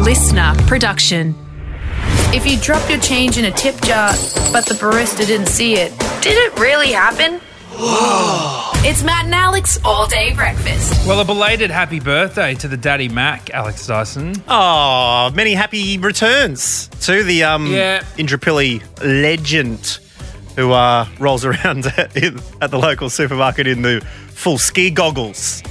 Listener production. If you drop your change in a tip jar, but the barista didn't see it, did it really happen? it's Matt and Alex all day breakfast. Well, a belated happy birthday to the Daddy Mac, Alex Dyson. Oh, many happy returns to the um, Yeah. Indooroopilly legend who uh, rolls around at, in- at the local supermarket in the full ski goggles.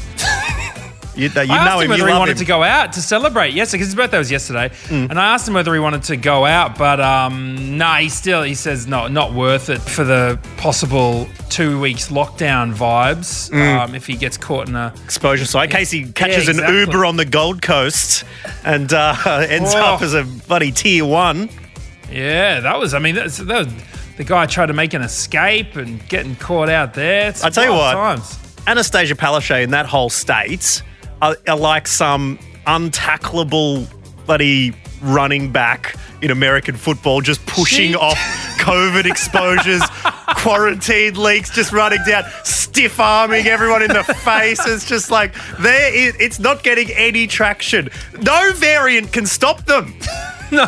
You you I know asked him him, whether he wanted him. to go out to celebrate. Yes, because his birthday was yesterday, Mm. and I asked him whether he wanted to go out, but um, nah, he still he says no, not worth it for the possible two weeks lockdown vibes. Mm. Um, if he gets caught in a exposure side. In case he catches Yeah, an. Uber on the Gold Coast and uh, ends Oh. up as a bloody tier one. yeah, that was. I mean, that's, that was the guy tried to make an escape and getting caught out there. It's I tell you what, times. Annastacia Palaszczuk in that whole state are, are like some untacklable bloody running back in American football, just pushing She- off COVID exposures, quarantine leaks, just running down, stiff arming everyone in the face. It's just like there. It, it's not getting any traction. No variant can stop them. No,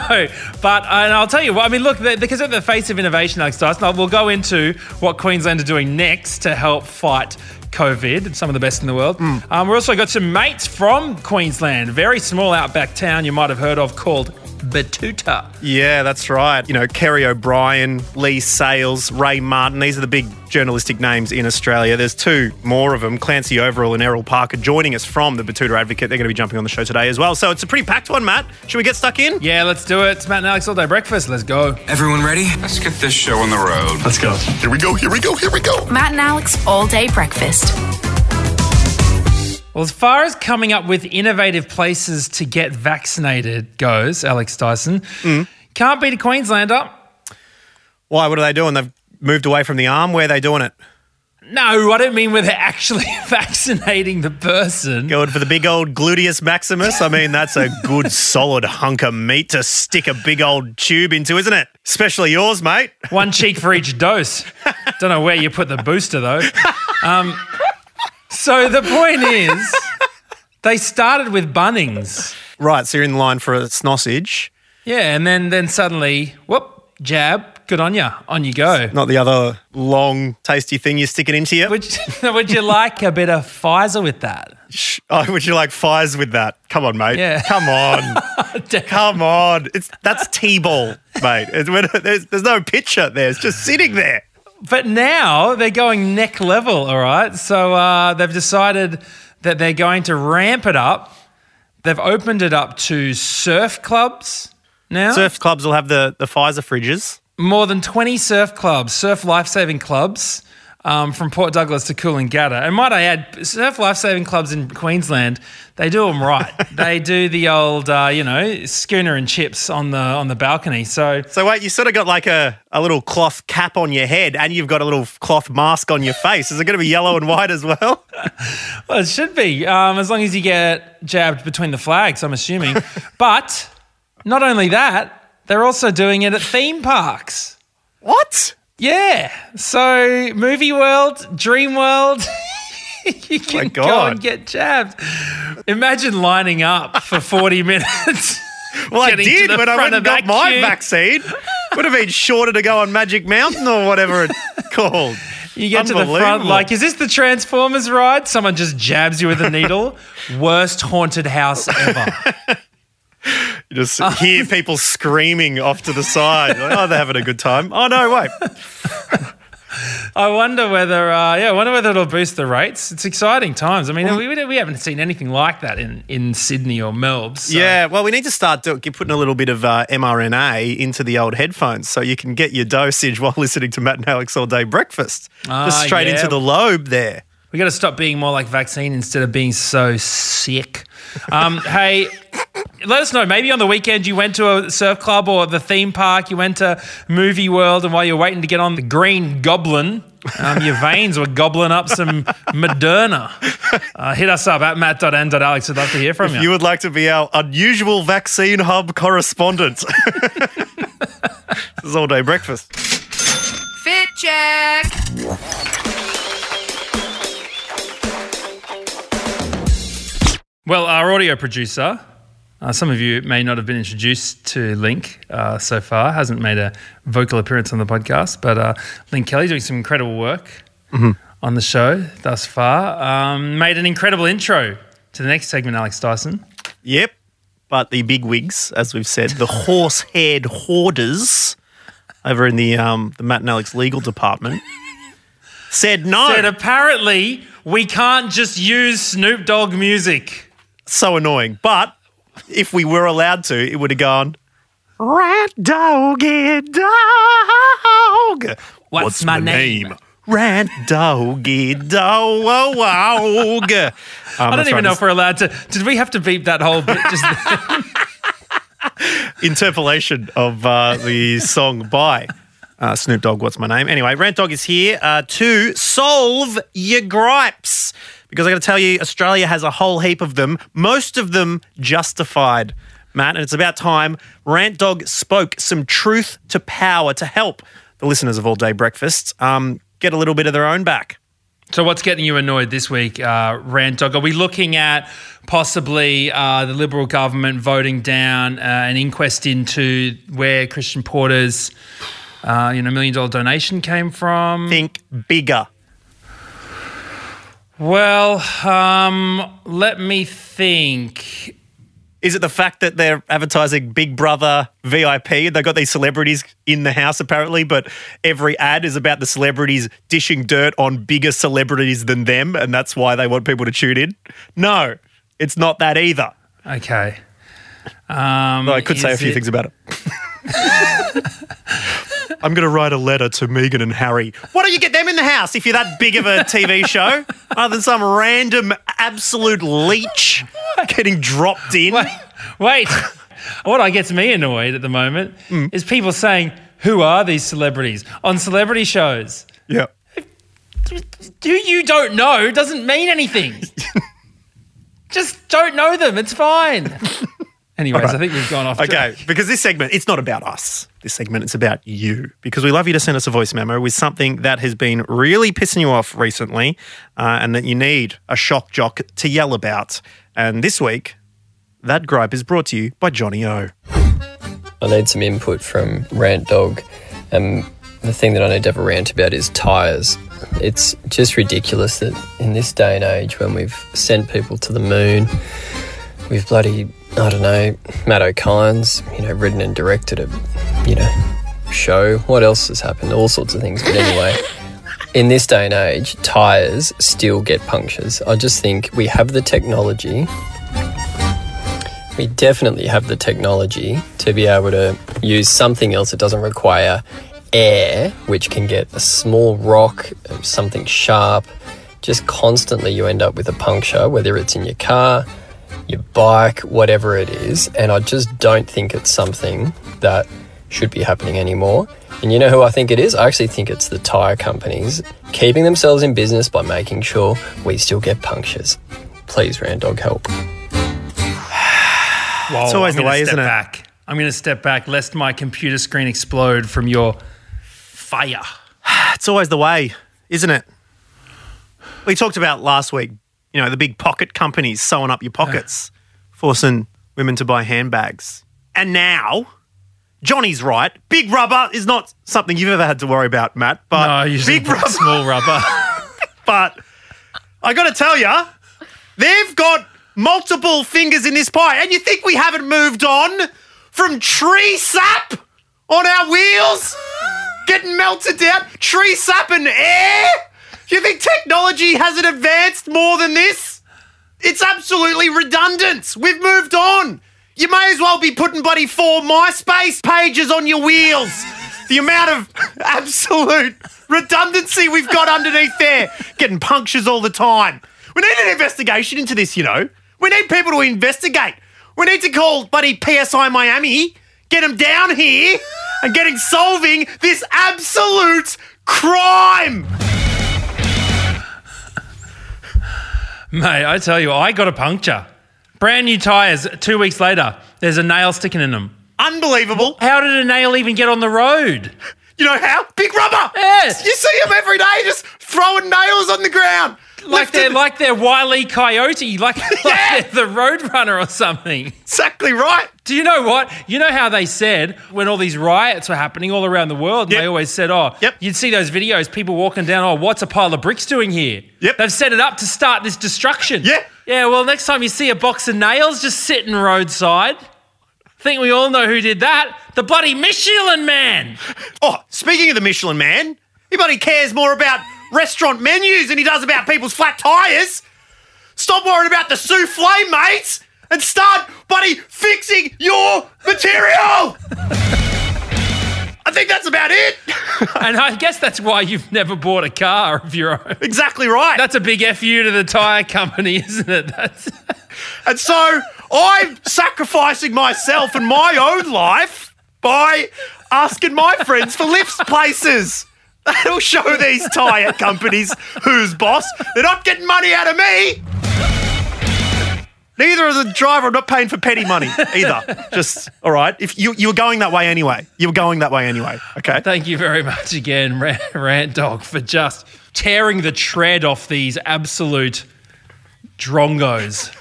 but uh, and I'll tell you what. I mean, look, because at the face of innovation, Alex Dyson, we'll go into what Queensland are doing next to help fight COVID. Some of the best in the world. Hmm. Um, we've also got some mates from Queensland, very small outback town you might have heard of called Betoota. Yeah, that's right. You know, Kerry O'Brien, Leigh Sales, Ray Martin, these are the big journalistic names in Australia. There's two more of them, Clancy Overall and Errol Parker, joining us from the Betoota Advocate. They're going to be jumping on the show today as well. So it's a pretty packed one, Matt. Should we get stuck in? Yeah, let's do it. It's Matt and Alex all day breakfast. Let's go. Everyone ready? Let's get this show on the road. Let's go. Here we go. Here we go. Here we go. Matt and Alex all day breakfast. Well, as far as coming up with innovative places to get vaccinated goes, Alex Dyson, Mm. can't beat a Queenslander. Why? What are they doing? They've moved away from the arm. Where are they doing it? No, I don't mean where they're actually vaccinating the person. Going for the big old gluteus maximus? I mean, that's a good solid hunk of meat to stick a big old tube into, isn't it? Especially yours, mate. One cheek for each dose. Don't know where you put the booster though. Um, so the point is, they started with Bunnings. Right, so you're in line for a snossage. Yeah, and then then suddenly, whoop, jab, good on ya, on you go. Not the other long, tasty thing you're sticking into you. Would you, would you like a bit of Pfizer with that? Oh, would you like fires with that? Come on, mate. Yeah. Come on. Come on. It's that's T-ball, mate. It's, there's, there's no picture there. It's just sitting there. But now they're going neck level, all right? So uh, they've decided that they're going to ramp it up. They've opened it up to surf clubs now. Surf clubs will have the, the Pfizer fridges. More than 20 surf clubs, surf life-saving clubs um, from Port Douglas to Coolangatta. And might I add, surf life-saving clubs in Queensland, they do them right. they do the old, uh, you know, schooner and chips on the on the balcony. So So wait, you sort of got like a, a little cloth cap on your head and you've got a little cloth mask on your face. Is it going to be yellow and white as well? Well, it should be, um, as long as you get jabbed between the flags, I'm assuming. but not only that, they're also doing it at theme parks. What? Yeah. So, Movie World, Dream World, you can go and get jabbed. Imagine lining up for 40 minutes. Well, I did when I went and got my queue. vaccine. Would have been shorter to go on Magic Mountain or whatever it's called. You get to the front, like, is this the Transformers ride? Someone just jabs you with a needle. Worst haunted house ever. You just hear people screaming off to the side. Like, oh, they're having a good time. Oh no, wait. I wonder whether, uh, yeah, I wonder whether it'll boost the rates. It's exciting times. I mean, we, we haven't seen anything like that in, in Sydney or Melbourne. so- Yeah, well, we need to start do, putting a little bit of uh, mRNA into the old headphones so you can get your dosage while listening to Matt and Alex all day breakfast. Ah, Just straight yeah. into the lobe there. We got to stop being more like vaccine instead of being so sick. Um, hey, let us know. Maybe on the weekend you went to a surf club or the theme park, you went to Movie World, and while you're waiting to get on the Green Goblin, um, your veins were gobbling up some Moderna. Uh, hit us up at matt.n.alex. I'd love to hear from you. You would like to be our unusual vaccine hub correspondent. this is all day breakfast. Fit check. Well, our audio producer, uh, some of you may not have been introduced to Link uh, so far, hasn't made a vocal appearance on the podcast, but uh, Link Kelly doing some incredible work on the show thus far. Um, made an incredible intro to the next segment, Alex Dyson. Yep. But the big wigs, as we've said, the horse haired hoarders over in the um, the Matt and Alex legal department said no. Said apparently we can't just use Snoop Dogg music. So annoying. But if we were allowed to, it would have gone. Rat doggy dog. What's my name? Rat doggy dog. Um, I don't even know if we're allowed to. Did we have to beep that whole bit? Just interpolation of uh, the song by uh, Snoop Dogg. What's my name? Anyway, Rant Dog is here uh, to solve your gripes because I got to tell you, Australia has a whole heap of them. Most of them justified, Matt, and it's about time Rant Dog spoke some truth to power to help the listeners of All Day Breakfast um, get a little bit of their own back. So, what's getting you annoyed this week, uh, Rant Dog? Are we looking at possibly uh, the Liberal government voting down uh, an inquest into where Christian Porter's, uh, you know, million dollar donation came from? Think bigger. Well, um, let me think. Is it the fact that they're advertising Big Brother VIP? They've got these celebrities in the house apparently, but every ad is about the celebrities dishing dirt on bigger celebrities than them, and that's why they want people to tune in? No, it's not that either. Okay. Um, I could say a few it- things about it. I'm going to write a letter to Meghan and Harry. Why don't you get them in the house if you're that big of a TV show? Other than some random absolute leech getting dropped in. Wait, wait. what gets me annoyed at the moment Hmm. is people saying, "Who are these celebrities?" on celebrity shows. Yeah. Who you don't know doesn't mean anything. Just don't know them. It's fine. Anyways, I think we've gone off. Okay, track. because this segment, it's not about us. This segment, it's about you. Because we love you to send us a voice memo with something that has been really pissing you off recently uh, and that you need a shock jock to yell about. And this week, that gripe is brought to you by Johnny O. I need some input from Rant Dog. And the thing that I need to have a rant about is tyres. It's just ridiculous that in this day and age, when we've sent people to the moon, we've bloody, I don't know, Matt Okine's, you know, written and directed a, you know, show. What else has happened? All sorts of things. But anyway, in this day and age, tyres still get punctures. I just think we have the technology we definitely have the technology to be able to use something else that doesn't require air, which can get a small rock, something sharp. Just constantly, you end up with a puncture, whether it's in your car, your bike, whatever it is. And I just don't think it's something that should be happening anymore. And you know who I think it is? I actually think it's the tyre companies keeping themselves in business by making sure we still get punctures. Please, Rant Dog, help. Whoa, It's always I'm the way, isn't it? I'm going to step back lest my computer screen explode from your fire. It's always the way, isn't it? We talked about last week, you know, the big pocket companies sewing up your pockets, forcing women to buy handbags. And now, Johnny's right. Big rubber is not something you've ever had to worry about, Matt. But No, big rubber, small rubber. but I got to tell you, they've got multiple fingers in this pie. And you think we haven't moved on from tree sap on our wheels? Getting melted down? Tree sap and air? You think technology hasn't advanced more than this? It's absolutely redundant. We've moved on. You may as well be putting bloody four MySpace pages on your wheels. The amount of absolute redundancy we've got underneath there, getting punctures all the time. We need an investigation into this, you know. We need people to investigate. We need to call buddy PSI Miami, get them down here and get getting solving this absolute crime. Mate, I tell you, I got a puncture. Brand new tyres. Two weeks later, there's a nail sticking in them. Unbelievable. How did a nail even get on the road? You know how? Big rubber. Yeah. You see them every day just throwing nails on the ground. Like they're like they're Wiley Coyote, like, Yeah. like the Roadrunner or something. exactly right. Do you know what? You know how they said when all these riots were happening all around the world, and Yep. they always said, oh, Yep. you'd see those videos, people walking down, oh, what's a pile of bricks doing here? Yep. They've set it up to start this destruction. Yeah. Yeah, well, next time you see a box of nails just sitting roadside, I think we all know who did that. The bloody Michelin man. Oh, speaking of the Michelin man, bloody cares more about restaurant menus than he does about people's flat tyres. Stop worrying about the souffle, mate, and start, buddy, fixing your material. I think that's about it. and I guess that's why you've never bought a car of your own. exactly right. That's a big FU to the tyre company, isn't it? That's And so I'm sacrificing myself and my own life by asking my friends for lifts places. That'll show these tyre companies who's boss. They're not getting money out of me. Neither is the driver. I'm not paying for petty money either. Just all right. If you you were going that way anyway, you were going that way anyway. Okay. Thank you very much again, Rant, Rant Dog, for just tearing the tread off these absolute drongos.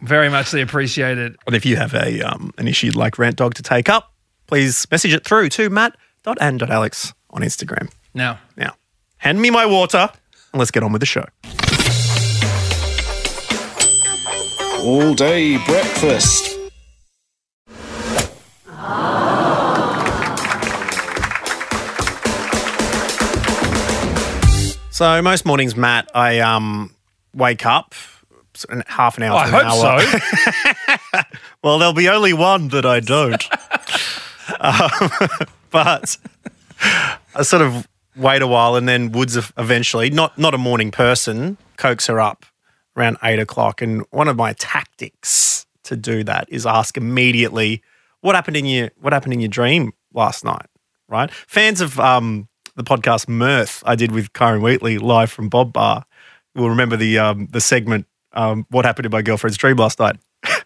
Very muchly appreciated. And if you have a um, an issue you'd like Rant Dog to take up, please message it through to matt.and.alex on Instagram. Now, Now, hand me my water and let's get on with the show. All day breakfast. So most mornings, Matt, I um wake up half an hour. I to an hour. hope so. Well, there'll be only one that I don't. um, but I sort of wait a while, and then Woods eventually, not not a morning person, coax her up around eight o'clock. And one of my tactics to do that is ask immediately, "What happened in your What happened in your dream last night?" Right? Fans of um, the podcast Mirth I did with Kyron Wheatley live from Bob Bar will remember the um, the segment um, "What happened in my girlfriend's dream last night."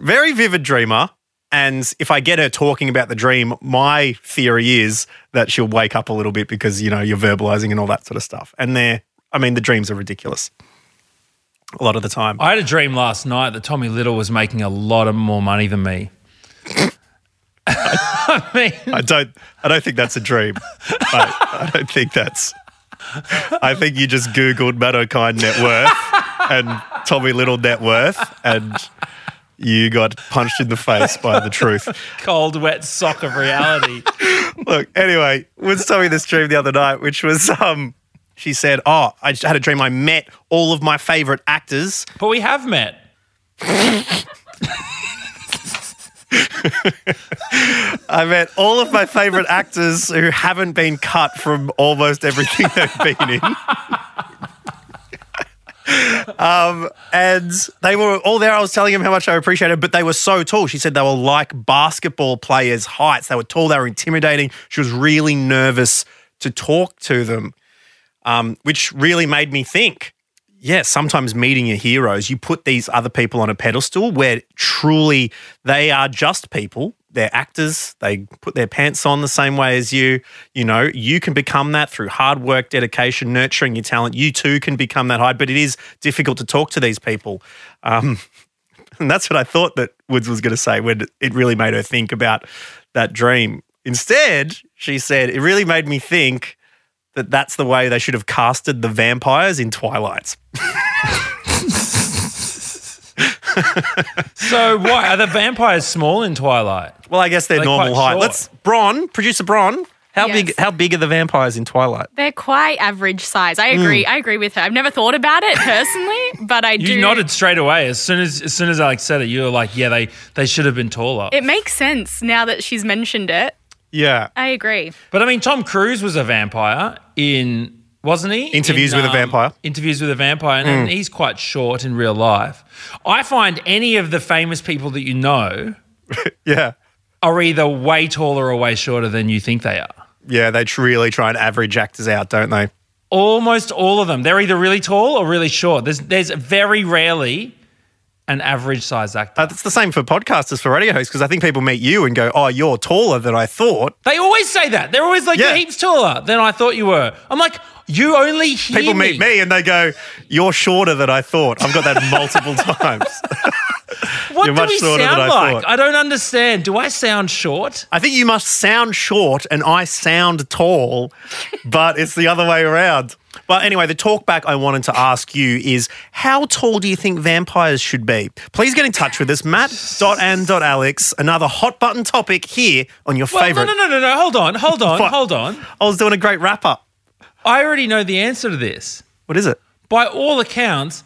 very vivid dreamer. And if I get her talking about the dream, my theory is that she'll wake up a little bit because, you know, you're verbalizing and all that sort of stuff. And they're, I mean, the dreams are ridiculous a lot of the time. I had a dream last night that Tommy Little was making a lot of more money than me. I mean, I don't, I don't think that's a dream. I, I don't think that's, I think you just Googled Matt Okine net worth and Tommy Little net worth and you got punched in the face by the truth. cold, wet sock of reality. Look, anyway, was telling me this dream the other night, which was um she said, Oh, I just had a dream I met all of my favorite actors. But we have met. I met all of my favorite actors who haven't been cut from almost everything they've been in. Um, and they were all there. I was telling them how much I appreciated, but they were so tall. She said they were like basketball players' heights. They were tall, they were intimidating. She was really nervous to talk to them, um, which really made me think. Yeah, sometimes meeting your heroes, you put these other people on a pedestal where truly they are just people. They're actors. They put their pants on the same way as you. You know, you can become that through hard work, dedication, nurturing your talent. You too can become that high, but it is difficult to talk to these people. Um, and that's what I thought that Woods was going to say when it really made her think about that dream. Instead, she said, it really made me think that that's the way they should have casted the vampires in Twilight. So why are the vampires small in Twilight? Well, I guess they're They're normal height. Let's Bron, producer Bron. How Yes. big? How big are the vampires in Twilight? They're quite average size. I agree. Mm. I agree with her. I've never thought about it personally, but I You do. You nodded straight away as soon as as soon as Alex said it. You were like, "Yeah, they they should have been taller." It makes sense now that she's mentioned it. Yeah. I agree. But I mean, Tom Cruise was a vampire in, wasn't he? Interviews In, with a um, Vampire. Interviews with a vampire, and, and he's quite short in real life. I find any of the famous people that you know Yeah. are either way taller or way shorter than you think they are. Yeah, they really try and average actors out, don't they? Almost all of them. They're either really tall or really short. There's there's very rarely an average size actor. Uh, it's the same for podcasters, for radio hosts, because I think people meet you and go, oh, you're taller than I thought. They always say that. They're always like, Yeah. you're heaps taller than I thought you were. I'm like, you only hear People meet me and they go, you're shorter than I thought. I've got that multiple times. What You're do much we shorter than sound I like? thought. I don't understand. Do I sound short? I think you must sound short and I sound tall, but it's the other way around. But anyway, the talk back I wanted to ask you is how tall do you think vampires should be? Please get in touch with us, matt.and.alex, another hot button topic here on your Well, favourite. no, no, no, no, no. Hold on, hold on, hold on. I was doing a great wrap up. I already know the answer to this. What is it? By all accounts,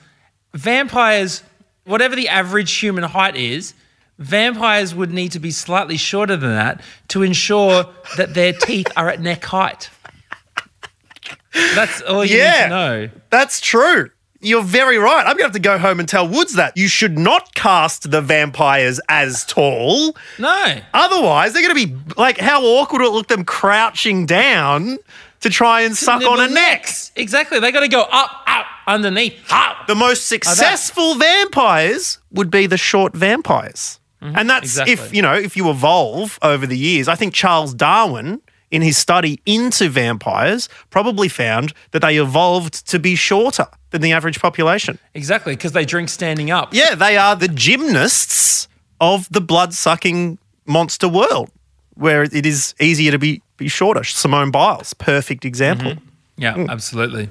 vampires, whatever the average human height is, vampires would need to be slightly shorter than that to ensure that their teeth are at neck height. That's all you need Yeah. to know. That's true. You're very right. I'm going to have to go home and tell Woods that. You should not cast the vampires as tall. No. Otherwise, they're going to be like, how awkward it look them crouching down to try and suck on a necks. Exactly. They got to go up, up, underneath, up. The most successful vampires would be the short vampires. And that's if, Mm-hmm. you know, if you evolve over the years. I think Charles Darwin, in his study into vampires, probably found that they evolved to be shorter than the average population. Exactly, because they drink standing up. Yeah, they are the gymnasts of the blood sucking monster world, where it is easier to be, be shorter. Simone Biles, perfect example. Yeah, Hmm. absolutely.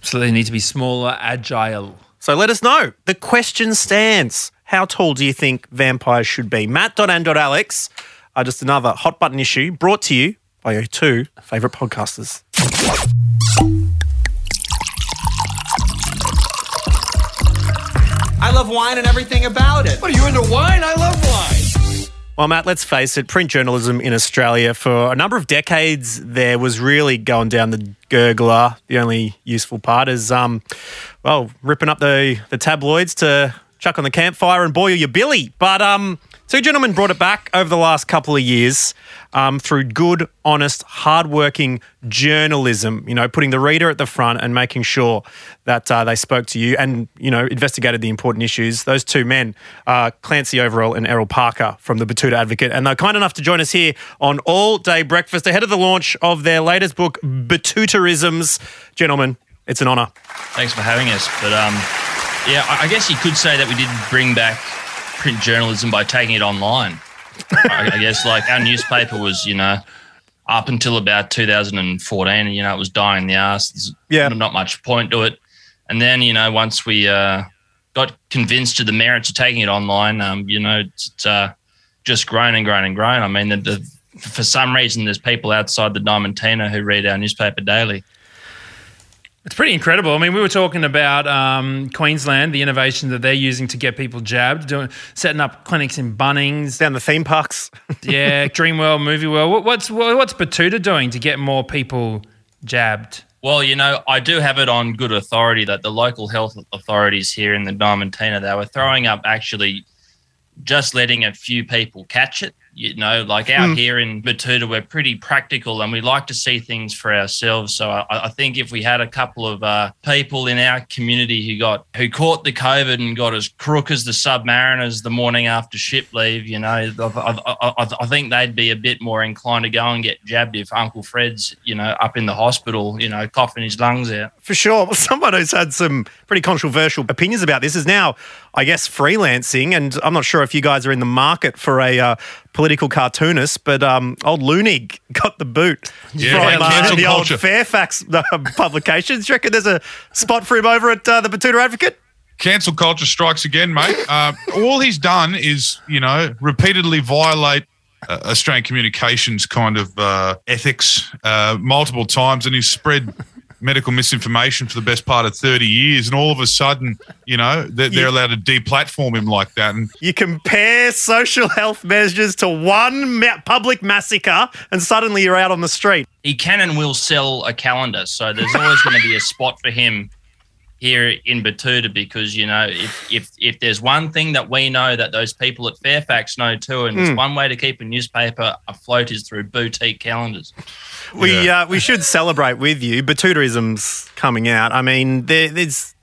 Absolutely need to be smaller, agile. So let us know. The question stands. How tall do you think vampires should be? Matt.and.alex are just another hot button issue brought to you by your two favourite podcasters. I love wine and everything about it. What are you into wine? I love wine. Well, Matt, let's face it, print journalism in Australia for a number of decades there was really going down the gurgler. The only useful part is, um, well, ripping up the, the tabloids to chuck on the campfire and boil your billy. But um, two gentlemen brought it back over the last couple of years um, through good, honest, hardworking journalism, you know, putting the reader at the front and making sure that uh, they spoke to you and, you know, investigated the important issues. Those two men, uh, Clancy Overall and Errol Parker from the Betoota Advocate, and they're kind enough to join us here on All Day Breakfast ahead of the launch of their latest book, Betootaisms. Gentlemen, it's an honour. Thanks for having us. But um, yeah, I I guess you could say that we did bring back print journalism by taking it online. I I guess like our newspaper was, you know, up until about 2014, you know, it was dying in the ass. There's Yeah. not much point to it. And then, you know, once we uh, got convinced of the merits of taking it online, um, you know, it's, it's uh, just grown and grown and grown. I mean, the, the, for some reason, there's people outside the Diamantina who read our newspaper daily. It's pretty incredible. I mean, we were talking about um, Queensland, the innovation that they're using to get people jabbed, doing setting up clinics in Bunnings, Down the theme parks. yeah, Dreamworld, Movie World. What, what's what, what's Betoota doing to get more people jabbed? Well, you know, I do have it on good authority that the local health authorities here in the Diamantina, they were throwing up actually just letting a few people catch it. You know, like out Hmm. here in Betoota, we're pretty practical and we like to see things for ourselves. So I, I think if we had a couple of uh, people in our community who got who caught the COVID and got as crook as the submariners the morning after ship leave, you know, I, I, I, I think they'd be a bit more inclined to go and get jabbed if Uncle Fred's, you know, up in the hospital, you know, coughing his lungs out. For sure. Well, someone who's had some pretty controversial opinions about this is now, I guess, freelancing. And I'm not sure if you guys are in the market for a uh, political cartoonist, but um, old Leunig got the boot Yeah, from uh, the culture. old Fairfax uh, publications. Do you reckon there's a spot for him over at uh, the Betoota Advocate? Cancel culture strikes again, mate. Uh, all he's done is, you know, repeatedly violate uh, Australian communications kind of uh, ethics uh, multiple times, and he's spread medical misinformation for the best part of 30 years. And all of a sudden, you know, they're, they're allowed to deplatform him like that. And You compare social health measures to one ma- public massacre, and suddenly you're out on the street. He can and will sell a calendar, so there's always going to be a spot for him here in Betoota because you know if if if there's one thing that we know that those people at Fairfax know too, and Hmm. it's one way to keep a newspaper afloat is through boutique calendars. We uh, we should celebrate with you. Betootaism's coming out. I mean, there, there's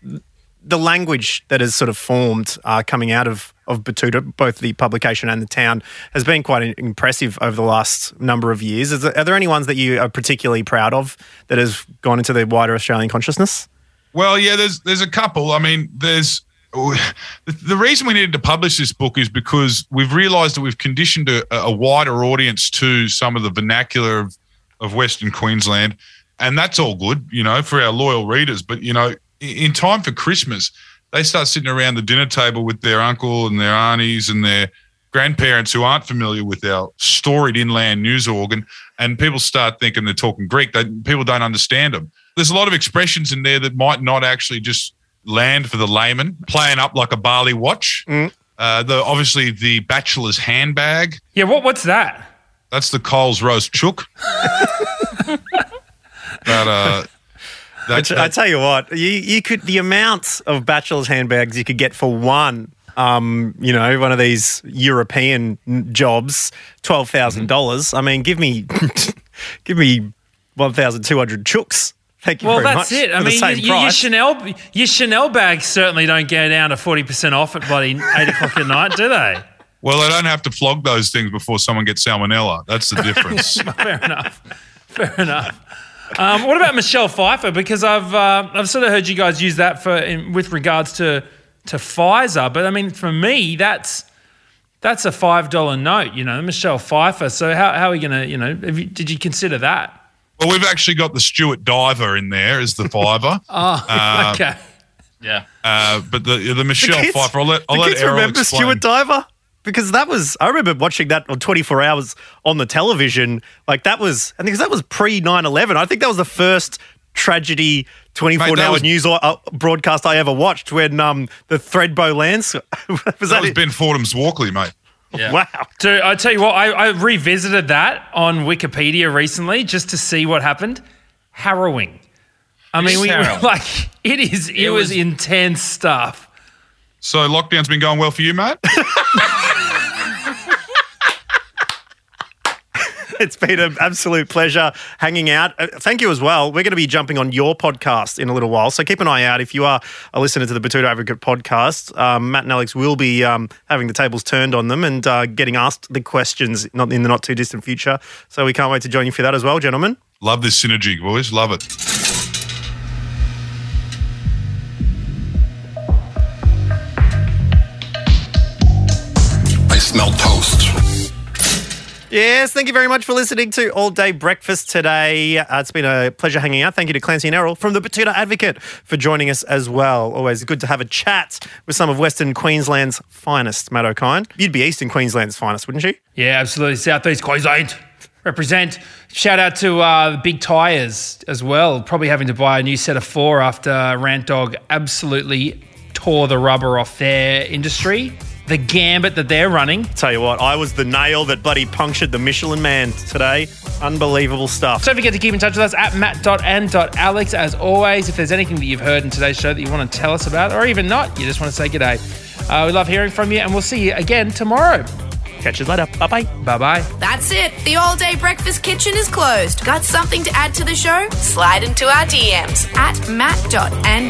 the language that has sort of formed uh, coming out of of Betoota, both the publication and the town, has been quite impressive over the last number of years. Is there, are there any ones that you are particularly proud of that has gone into the wider Australian consciousness? Well, yeah, there's there's a couple. I mean, there's the, reason we needed to publish this book is because we've realised that we've conditioned a, a wider audience to some of the vernacular of, of Western Queensland, and that's all good, you know, for our loyal readers. But you know, in time for Christmas, they start sitting around the dinner table with their uncle and their aunties and their grandparents who aren't familiar with our storied inland news organ, and people start thinking they're talking Greek. They, people don't understand them. There's a lot of expressions in there that might not actually just land for the layman, playing up like a barley watch. Uh, the obviously the bachelor's handbag. Yeah, what what's that? That's the Coles roast chook. that uh, I that, t- I tell you what, you, you could the amount of bachelor's handbags you could get for one. Um, you know, one of these European jobs, twelve thousand dollars. I mean, give me, give me one thousand two hundred chooks. Thank you Well, very that's it. I mean, same you, you- your. Chanel your Chanel bags certainly don't go down to forty percent off at bloody eight o'clock at night, do they? well, they don't have to flog those things before someone gets salmonella. That's the difference. Fair enough. Fair enough. Um, what about Michelle Pfeiffer? Because I've uh, I've sort of heard you guys use that for in, with regards to to Pfizer, but I mean for me that's that's a five dollar note. You know, Michelle Pfeiffer. So how, how are we gonna? You know, have you, did you consider that? Well, we've actually got the Stuart Diver in there as the fiver. Oh, Uh, okay. Yeah. Uh, but the the Michelle kids- Pfeiffer, I'll let, I'll the let kids Errol remember explain. Stuart Diver because that was I remember watching that on 24 hours on the television. Like that was I think that was pre 9/11. I think that was the first tragedy 24 Mate, hour was- news or, uh, broadcast I ever watched when um the Thredbo Lance was that, that was it? Ben Fordham's Walkley, mate. Yeah. Wow. Dude, I tell you what, I, I revisited that on Wikipedia recently just to see what happened. Harrowing. I mean, is we harrowing. like it is. It, It was, was- intense stuff. So lockdown's been going well for you, mate. It's been an absolute pleasure hanging out. Uh, thank you as well. We're going to be jumping on your podcast in a little while, so keep an eye out. If you are a listener to the Betoota Advocate podcast, um, Matt and Alex will be um, having the tables turned on them and uh, getting asked the questions not in the not too distant future. So we can't wait to join you for that as well, gentlemen. Love this synergy, boys. Love it. I smell toast. Yes, thank you very much for listening to All Day Breakfast today. Uh, it's been a pleasure hanging out. Thank you to Clancy and Errol from the Betoota Advocate for joining us as well. Always good to have a chat with some of Western Queensland's finest, Matt Okine. You'd be Eastern Queensland's finest, wouldn't you? Yeah, absolutely. Southeast Queensland represent. Shout out to uh, Big Tires as well. Probably having to buy a new set of four after Rant Dog absolutely tore the rubber off their industry. The gambit that they're running. Tell you what, I was the nail that bloody punctured the Michelin man today. Unbelievable stuff. Don't forget to keep in touch with us at matt.and.alex. As always, if there's anything that you've heard in today's show that you want to tell us about, or even not, you just want to say g'day. Uh, we love hearing from you, and we'll see you again tomorrow. Catch you later. Bye bye. Bye bye. That's it. The all day breakfast kitchen is closed. Got something to add to the show? Slide into our DMs at matt.and.alex.